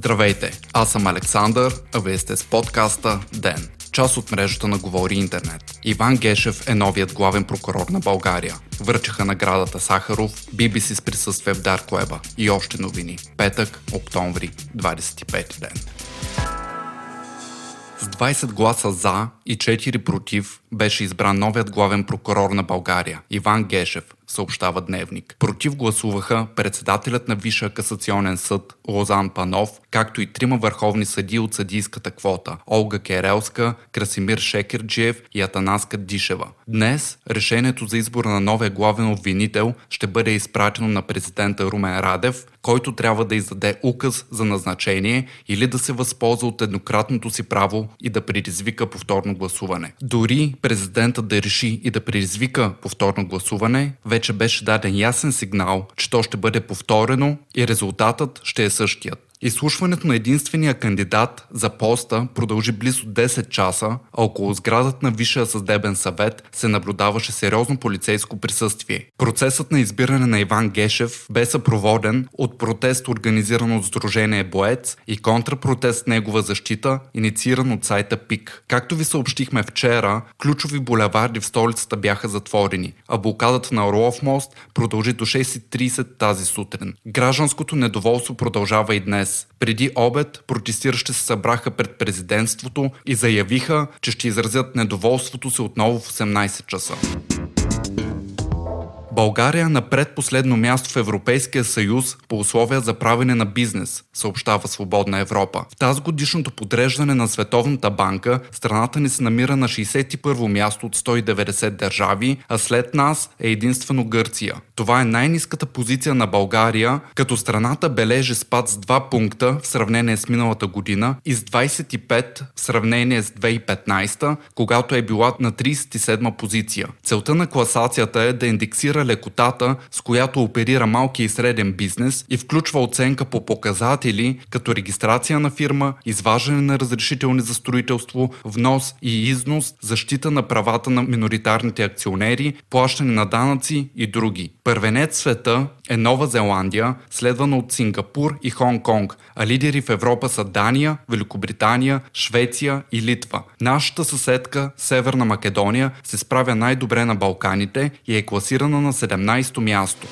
Здравейте, аз съм Александър, а вие сте с подкаста ДЕН, част от мрежата на Говори Интернет. Иван Гешев е новият главен прокурор на България. Връчаха наградата Сахаров, BBC с присъствие в Дарк Уеба и още новини. Петък, октомври, 25 ден. С 20 гласа за и 4 против беше избран новият главен прокурор на България Иван Гешев, съобщава Дневник. Против гласуваха председателят на Висшия касационен съд Лозан Панов, както и трима върховни съди от съдийската квота Олга Керелска, Красимир Шекерджиев и Атанаска Дишева. Днес решението за избор на новия главен обвинител ще бъде изпратено на президента Румен Радев, който трябва да издаде указ за назначение или да се възползва от еднократното си право и да предизвика повторно гласуване. Дори президентът да реши и да предизвика повторно гласуване, вече беше даден ясен сигнал, че то ще бъде повторено и резултатът ще е същият. Изслушването на единствения кандидат за поста продължи близо 10 часа, а около сградата на Висшия съдебен съвет се наблюдаваше сериозно полицейско присъствие. Процесът на избиране на Иван Гешев бе съпроводен от протест, организиран от Сдружение Боец и контрапротест негова защита, иницииран от сайта ПИК. Както ви съобщихме вчера, ключови булеварди в столицата бяха затворени, а блокадата на Орлов мост продължи до 6.30 тази сутрин. Гражданското недоволство продължава и днес днес. Преди обед протестиращи се събраха пред президентството и заявиха, че ще изразят недоволството си отново в 18 часа. България на предпоследно място в Европейския съюз по условия за правене на бизнес, съобщава Свободна Европа. В тази годишното подреждане на Световната банка страната ни се намира на 61-во място от 190 държави, а след нас е единствено Гърция. Това е най-низката позиция на България, като страната бележи спад с 2 пункта в сравнение с миналата година и с 25 в сравнение с 2015, когато е била на 37 позиция. Целта на класацията е да индексира лекотата, с която оперира малки и среден бизнес и включва оценка по показатели, като регистрация на фирма, изваждане на разрешителни за строителство, внос и износ, защита на правата на миноритарните акционери, плащане на данъци и други. Първенец света е Нова Зеландия, следвана от Сингапур и Хонг-Конг, а лидери в Европа са Дания, Великобритания, Швеция и Литва. Нашата съседка, Северна Македония, се справя най-добре на Балканите и е класирана на 17-то място.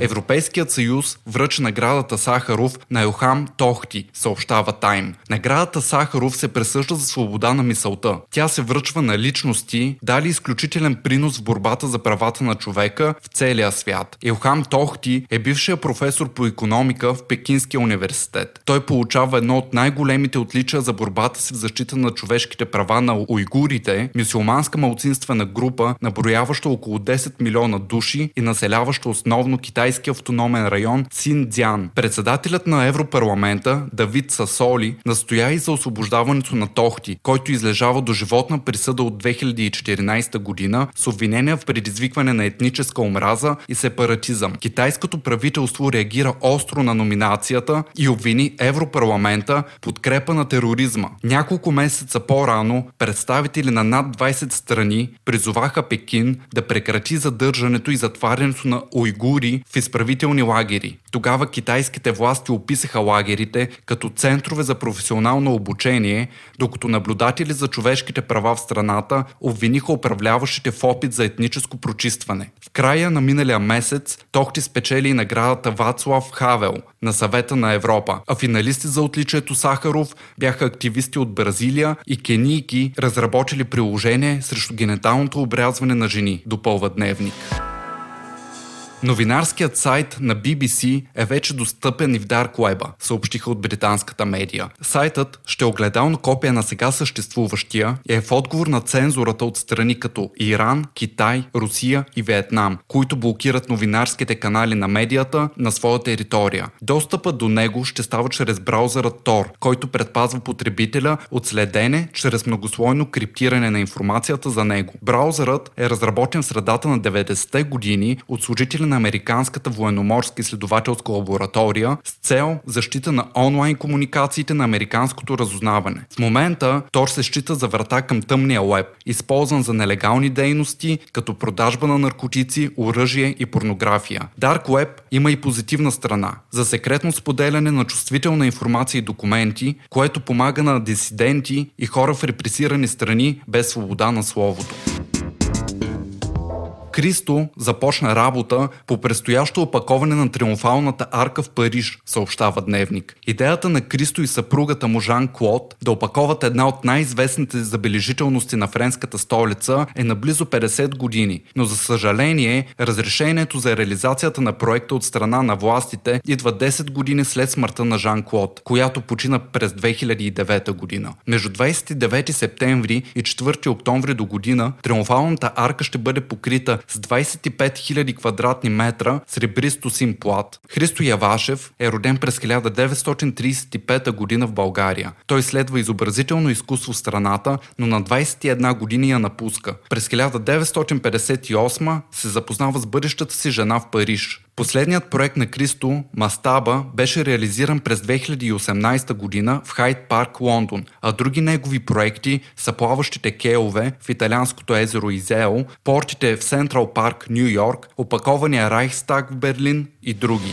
Европейският съюз връча наградата Сахаров на Елхам Тохти, съобщава Тайм. Наградата Сахаров се пресъжда за свобода на мисълта. Тя се връчва на личности, дали изключителен принос в борбата за правата на човека в целия свят. Елхам Тохти е бившия професор по економика в Пекинския университет. Той получава едно от най-големите отличия за борбата си в защита на човешките права на уйгурите, мюсюлманска малцинствена група, наброяваща около 10 милиона души и населяваща основно Китай китайски автономен район Синдзян. Председателят на Европарламента Давид Сасоли настоя и за освобождаването на Тохти, който излежава до животна присъда от 2014 година с обвинения в предизвикване на етническа омраза и сепаратизъм. Китайското правителство реагира остро на номинацията и обвини Европарламента подкрепа на тероризма. Няколко месеца по-рано представители на над 20 страни призоваха Пекин да прекрати задържането и затварянето на уйгури изправителни лагери. Тогава китайските власти описаха лагерите като центрове за професионално обучение, докато наблюдатели за човешките права в страната обвиниха управляващите в опит за етническо прочистване. В края на миналия месец Тохти спечели и наградата Вацлав Хавел на съвета на Европа, а финалисти за отличието Сахаров бяха активисти от Бразилия и кенийки, разработили приложение срещу генеталното обрязване на жени, допълва дневник. Новинарският сайт на BBC е вече достъпен и в Dark Web, съобщиха от британската медия. Сайтът ще е огледално копия на сега съществуващия и е в отговор на цензурата от страни като Иран, Китай, Русия и Виетнам, които блокират новинарските канали на медията на своя територия. Достъпът до него ще става чрез браузъра Tor, който предпазва потребителя от следене чрез многослойно криптиране на информацията за него. Браузърът е разработен в средата на 90-те години от служители на Американската военноморска изследователска лаборатория с цел защита на онлайн комуникациите на американското разузнаване. В момента Тор се счита за врата към тъмния веб, използван за нелегални дейности, като продажба на наркотици, оръжие и порнография. Dark Web има и позитивна страна за секретно споделяне на чувствителна информация и документи, което помага на дисиденти и хора в репресирани страни без свобода на словото. Кристо започна работа по предстоящо опаковане на триумфалната арка в Париж, съобщава Дневник. Идеята на Кристо и съпругата му Жан Клод да опаковат една от най-известните забележителности на френската столица е на близо 50 години, но за съжаление разрешението за реализацията на проекта от страна на властите идва 10 години след смъртта на Жан Клод, която почина през 2009 година. Между 29 септември и 4 октомври до година триумфалната арка ще бъде покрита с 25 000 квадратни метра сребристо син плат. Христо Явашев е роден през 1935 година в България. Той следва изобразително изкуство в страната, но на 21 години я напуска. През 1958 се запознава с бъдещата си жена в Париж. Последният проект на Кристо, Мастаба, беше реализиран през 2018 година в Хайд Парк, Лондон, а други негови проекти са плаващите кейове в италианското езеро Изео, портите в Централ Парк, Нью Йорк, опакования Райхстаг в Берлин и други.